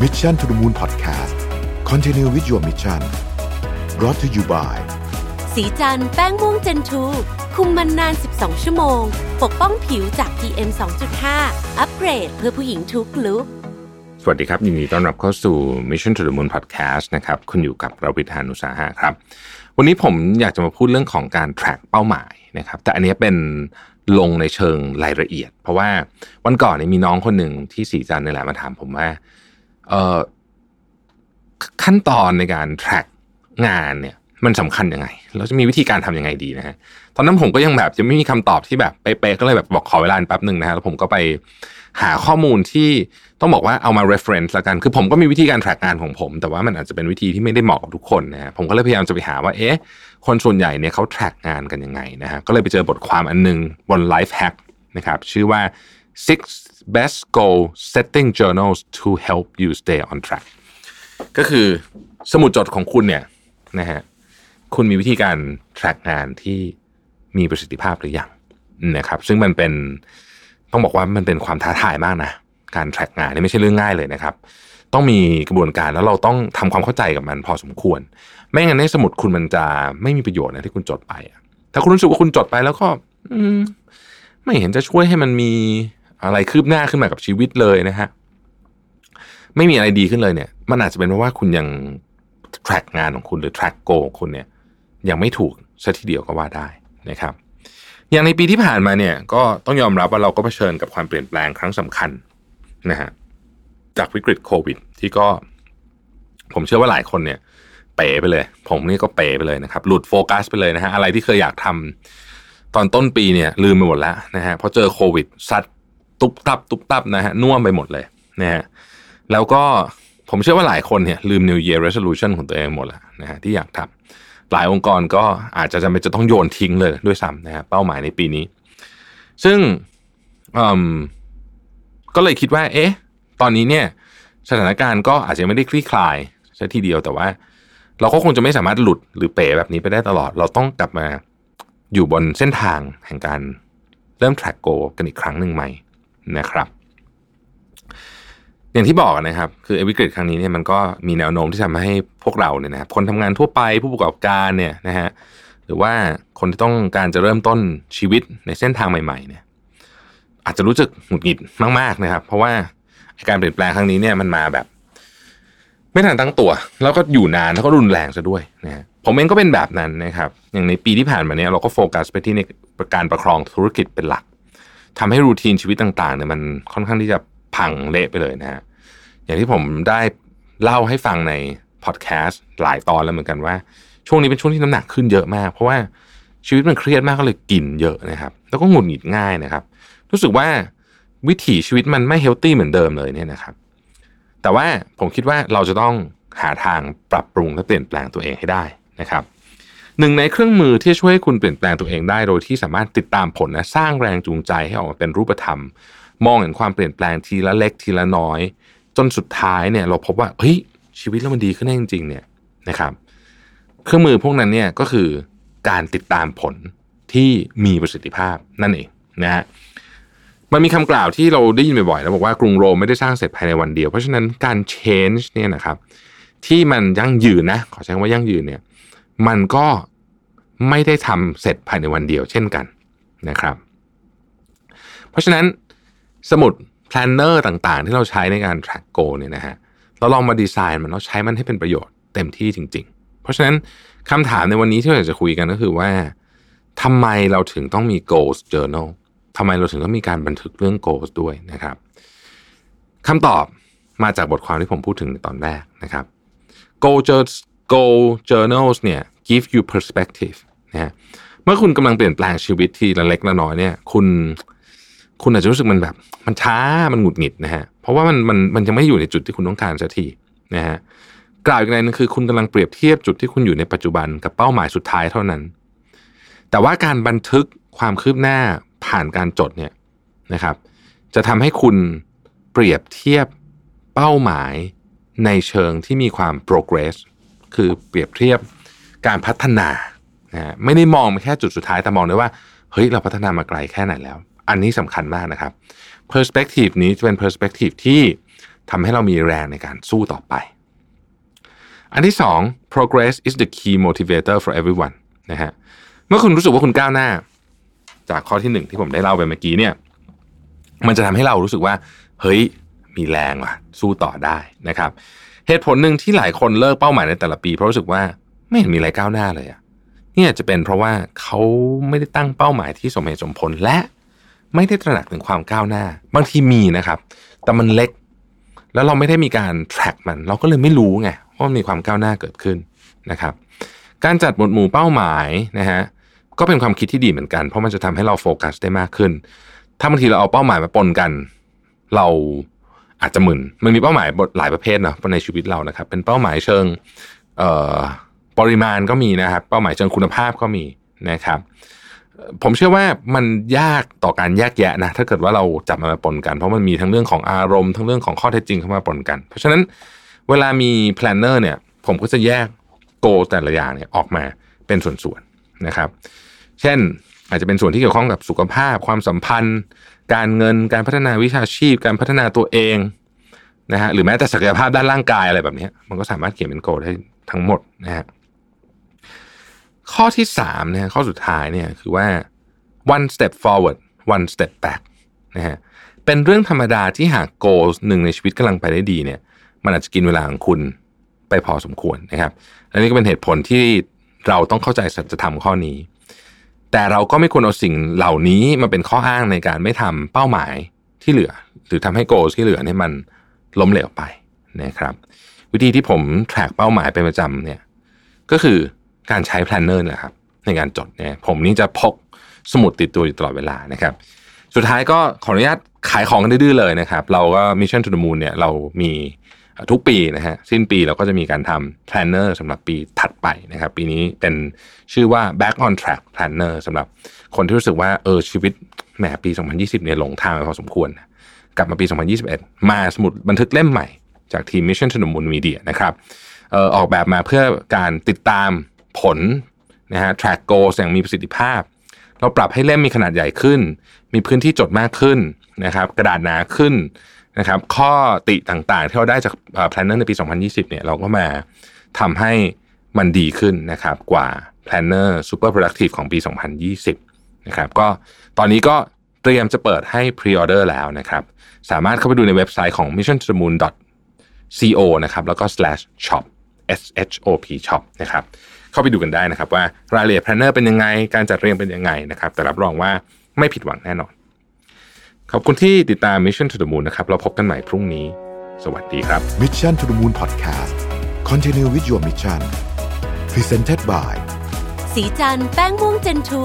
Mission to the Moon Podcast Continue with your mission brought to you by สีจันแป้งม่วงเจนทูคุมมันนาน 12 ชั่วโมง ปกป้องผิวจาก PM 2.5 อัปเกรดเพื่อผู้หญิงทุกลุกสวัสดีครับยินดีต้อนรับเข้าสู่ Mission to the Moon Podcast นะครับคุณอยู่กับเราพิธานุสาหะครับ วันนี้ผมอยากจะมาพูดเรื่องของการ track เป้าหมายนะครับ แต่อันนี้เป็นลงในเชิงรายละเอียด เพราะว่าวันก่อนเนี่ยมีน้องคนหนึ่งที่สีจันนี่แหละมาถามผมว่าเออ ขั้นตอนในการ track งานเนี่ย มันสำคัญยังไง เราจะมีวิธีการทำยังไงดีนะฮะตอนนั้นผมก็ยังแบบยังไม่มีคำตอบที่แบบเป๊ะๆก็เลยแบบบอกขอเวลาแป๊บหนึ่งนะฮะแล้วผมก็ไปหาข้อมูลที่ต้องบอกว่าเอามา reference ละกัน คือผมก็มีวิธีการ track งานของผม แต่ว่ามันอาจจะเป็นวิธีที่ไม่ได้เหมาะกับทุกคนนะฮะผมก็เลยพยายามจะไปหาว่าเอ๊ะคนส่วนใหญ่เนี่ยเขา track งานกันยังไงนะฮะก็เลยไปเจอบทความอันหนึงบน Life Hack นะครับชื่อว่า six best goal setting journals to help you stay on track ก็คือสมุดจดของคุณเนี่ยนะฮะคุณมีวิธีการ track งานที่มีประสิทธิภาพหรือยังนะครับ ซึ่งมันเป็นต้องบอกว่ามันเป็นความท้าทายมากนะ การ track งานนี่ไม่ใช่เรื่องง่ายเลยนะครับ ต้องมีกระบวนการแล้วเราต้องทำความเข้าใจกับมันพอสมควร ไม่งั้นในสมุดคุณมันจะไม่มีประโยชน์นะที่คุณจดไปถ้าคุณรู้สึกว่าคุณจดไปแล้วก็ อืไม่เห็นจะช่วยให้มันมี อะไรคืบหน้าขึ้นมากับชีวิตเลยนะฮะไม่มีอะไรดีขึ้นเลยเนี่ย มันอาจจะเป็นเพราะว่าคุณยัง track งานของคุณหรือ track goal ของคุณเนี่ย ยังไม่ถูกซะทีเดียวก็ว่าได้นะครับ อย่างในปีที่ผ่านมาเนี่ยก็ต้องยอมรับว่าเราก็เผชิญกับความเปลี่ยนแปลงครั้งสำคัญนะฮะจากวิกฤตโควิด ที่ก็ ผมเชื่อว่าหลายคนเนี่ย เป๋ไปเลย ผมนี่ก็เป๋ไปเลยนะครับ หลุดโฟกัสไปเลยนะฮะอะไรที่เคยอยากทำตอนต้นปีเนี่ยลืมไปหมดแล้วนะฮะพอเจอโควิดซัด ตุบตับตุบตับนะฮะน่วมไปหมดเลยนะฮะแล้วก็ผมเชื่อว่าหลายคนเนี่ยลืม New Year Resolution ของตัวเองหมดแล้วนะฮะที่อยากทำหลายองค์กรก็อาจจะจำเป็นจะต้องโยนทิ้งเลยด้วยซ้ำนะฮะเป้าหมายในปีนี้ ซึ่งอืมก็เลยคิดว่า เอ๊ะ ตอนนี้เนี่ยสถานการณ์ก็อาจจะไม่ได้คลี่คลายซะทีเดียวแต่ว่า เราก็คงจะไม่สามารถหลุดหรือเป๋แบบนี้ไปได้ตลอด เราต้องกลับมาอยู่บนเส้นทางแห่งการเริ่ม track go กันอีกครั้งหนึ่งใหม่ นะครับ อย่างที่บอกนะครับ คือวิกฤตครั้งนี้เนี่ยมันก็มีแนวโน้มที่ทำให้พวกเราเนี่ยนะครับคนทำงานทั่วไปผู้ประกอบการเนี่ยนะฮะหรือว่าคนที่ต้องการจะเริ่มต้นชีวิตในเส้นทางใหม่ ๆ เนี่ย อาจจะรู้สึกหงุดหงิดมาก ๆนะครับ เพราะว่าการเปลี่ยนแปลงครั้งนี้เนี่ยมันมาแบบ ไม่ทันตั้งตัว แล้วก็อยู่นานแล้วก็รุนแรงซะด้วยนะฮะผมเองก็เป็นแบบนั้นนะครับ อย่างในปีที่ผ่านมาเนี่ยเราก็โฟกัสไปที่ในการประคองธุรกิจเป็นหลัก ทำให้รูทีนชีวิตต่างๆเนี่ยมันค่อนข้างที่จะพังเละไปเลยนะฮะอย่างที่ผมได้เล่าให้ฟังในพอดแคสต์หลายตอนแล้วเหมือนกันว่า ช่วงนี้เป็นช่วงที่น้ำหนักขึ้นเยอะมาก เพราะว่าชีวิตมันเครียดมากก็เลยกินเยอะนะครับ แล้วก็หงุดหงิดง่ายนะครับ รู้สึกว่าวิถีชีวิตมันไม่เฮลตี้เหมือนเดิมเลยเนี่ยนะครับ แต่ว่าผมคิดว่าเราจะต้องหาทางปรับปรุงและเปลี่ยนแปลงตัวเองให้ได้นะครับ หนึ่งในเครื่องมือที่ช่วยให้คุณเปลี่ยนแปลงตัวเองได้ โดยที่สามารถติดตามผลและสร้างแรงจูงใจให้ออกมาเป็นรูปธรรม มองเห็นความเปลี่ยนแปลงทีละเล็กทีละน้อย จนสุดท้ายเนี่ยเราพบว่าเฮ้ยชีวิตเรามันดีขึ้นได้จริง ๆ เนี่ยนะครับ เครื่องมือพวกนั้นเนี่ยก็คือการติดตามผลที่มีประสิทธิภาพนั่นเองนะฮะมันมีคำกล่าวที่เราได้ยินบ่อยๆแล้วบอกว่ากรุงโรมไม่ได้สร้างเสร็จภายในวันเดียว เพราะฉะนั้นการ change เนี่ยนะครับที่มันยั่งยืนนะขอใช้คำว่ายั่งยืนเนี่ย มันก็ไม่ได้ทำเสร็จภายในวันเดียวเช่นกันนะครับ เพราะฉะนั้นสมุด planner ต่างๆ ที่เราใช้ในการ track goal เนี่ยนะฮะเราลองมาดีไซน์มันแล้วใช้มันให้เป็นประโยชน์เต็มที่จริง ๆ เพราะฉะนั้นคำถามในวันนี้ที่เราอยากจะคุยกันก็คือว่าทำไมเราถึงต้องมี goals journal ทำไมเราถึงต้องมีการบันทึกเรื่อง goals ด้วยนะครับคำตอบมาจากบทความที่ผมพูดถึงในตอนแรกนะครับ goal goal journals เนี่ย give you perspective นะฮะเมื่อคุณกำลังเปลี่ยนแปลงชีวิตทีละเล็กละน้อยเนี่ยคุณคุณอาจจะรู้สึกมันแบบ มันช้ามันหงุดหงิดนะฮะเพราะว่ามันมันมันยังไม่อยู่ในจุดที่คุณต้องการสักทีนะฮะกล่าวอีกในนึงคือคุณกำลังเปรียบเทียบจุดที่คุณอยู่ในปัจจุบันกับเป้าหมายสุดท้ายเท่านั้น แต่ว่าการบันทึกความคืบหน้าผ่านการจดเนี่ยนะครับ จะทำให้คุณเปรียบเทียบเป้าหมายในเชิงที่มีความ progress คือเปรียบเทียบ การพัฒนานะไม่ได้มองไปแค่จุดสุดท้ายแต่มองด้วยว่าเฮ้ยเราพัฒนามาไกลแค่ไหนแล้ว อันนี้สำคัญมากนะครับ perspective นี้จะเป็น perspective ที่ทำให้เรามีแรงในการสู้ต่อไป อันที่สอง progress is the key motivator for everyone นะฮะเมื่อคุณรู้สึกว่าคุณก้าวหน้า จากข้อที่หนึ่งที่ผมได้เล่าไปเมื่อกี้เนี่ยมันจะทำให้เรารู้สึกว่า เฮ้ยมีแรงว่ะ สู้ต่อได้นะครับ เหตุผลหนึ่งที่หลายคนเลิกเป้าหมายในแต่ละปี เพราะรู้สึกว่า ไม่เห็นมีอะไรก้าวหน้าเลยอะเนี่ยจะเป็นเพราะว่าเขาไม่ได้ตั้งเป้าหมายที่สมเหตุสมผลและไม่ได้ตระหนักถึงความก้าวหน้า บางทีมีนะครับ แต่มันเล็ก แล้วเราไม่ได้มีการ track มัน เราก็เลยไม่รู้ไงว่ามีความก้าวหน้าเกิดขึ้นนะครับ การจัดหมวดหมู่เป้าหมายนะฮะก็เป็นความคิดที่ดีเหมือนกัน เพราะมันจะทำให้เราโฟกัสได้มากขึ้น ถ้าบางทีเราเอาเป้าหมายมาปนกัน เราอาจจะมึนมันมีเป้าหมายหลายประเภทเนาะในชีวิตเรานะครับ เป็นเป้าหมายเชิง ปริมาณก็มีนะครับ เป้าหมายเชิงคุณภาพก็มีนะครับ ผมเชื่อว่ามันยากต่อการแยกแยะนะ ถ้าเกิดว่าเราจับมันมาปนกัน เพราะมันมีทั้งเรื่องของอารมณ์ทั้งเรื่องของข้อเท็จจริงเข้ามาปนกัน เพราะฉะนั้นเวลามี planner เนี่ย ผมก็จะแยก goal แต่ละอย่างเนี่ยออกมาเป็นส่วนๆนะครับ เช่นอาจจะเป็นส่วนที่เกี่ยวข้องกับสุขภาพ ความสัมพันธ์ การเงินการพัฒนาวิชาชีพ การพัฒนาตัวเองนะฮะหรือแม้แต่ศักยภาพด้านร่างกายอะไรแบบนี้ มันก็สามารถเขียนเป็นโกได้ทั้งหมดนะฮะ ข้อที่สามเนี่ยข้อสุดท้ายเนี่ยคือว่า one step forward one step back นะฮะเป็นเรื่องธรรมดาที่หากโกหนึ่งในชีวิตกำลังไปได้ดีเนี่ย มันอาจจะกินเวลาของคุณไปพอสมควรนะครับและนี่ก็เป็นเหตุผลที่เราต้องเข้าใจสัจธรรมข้อนี้ แต่เราก็ไม่ควรเอาสิ่งเหล่านี้มาเป็นข้ออ้างในการไม่ทำเป้าหมายที่เหลือ หรือทำให้ goal ที่เหลือเนี่ยมันล้มเหลวไปนะครับ วิธีที่ผม track เป้าหมายเป็นประจำเนี่ยก็คือ การใช้ planner นะครับในการจดเนี่ยผมนี่จะพกสมุดติดตัวอยู่ตลอดเวลานะครับ สุดท้ายก็ขออนุญาตขายของกันดื้อเลยนะครับ เราก็ Mission to the Moon เนี่ยเรามีทุกปีนะฮะสิ้นปีเราก็จะมีการทำ planner สำหรับปีถัดไปนะครับ ปีนี้เป็นชื่อว่า back on track planner สำหรับคนที่รู้สึกว่าเออชีวิตแหมปี 2020เนี่ยหลงทางไปพอสมควร กลับมาปี 2021 มาสมุดบันทึกเล่มใหม่จากทีม Mission to the Moon Media นะครับออออกแบบมาเพื่อการติดตาม ผลนะฮะ track goals อย่างมีประสิทธิภาพ เราปรับให้เล่มมีขนาดใหญ่ขึ้น มีพื้นที่จดมากขึ้นนะครับ กระดาษหนาขึ้นนะครับ ข้อติต่างๆ ที่เราได้จาก planner ในปี 2020 เนี่ยเราก็มาทำให้มันดีขึ้นนะครับ กว่า planner super productive ของปี 2020 นะครับ ก็ตอนนี้ก็เตรียมจะเปิดให้ pre-order แล้วนะครับ สามารถเข้าไปดูในเว็บไซต์ของ mission to the moon co นะครับ แล้วก็ slash shop s h o p shop นะครับ เข้าไปดูกันได้นะครับ ว่ารายละเอียด planner เป็นยังไง การจัดเรียงเป็นยังไงนะครับ แต่รับรองว่าไม่ผิดหวังแน่นอน ขอบคุณที่ติดตาม Mission to the Moon นะครับเราพบกันใหม่พรุ่งนี้ สวัสดีครับ Mission to the Moon Podcast Continue with your mission Presented by ศรีจันทร์แป้งม่วง Gen Two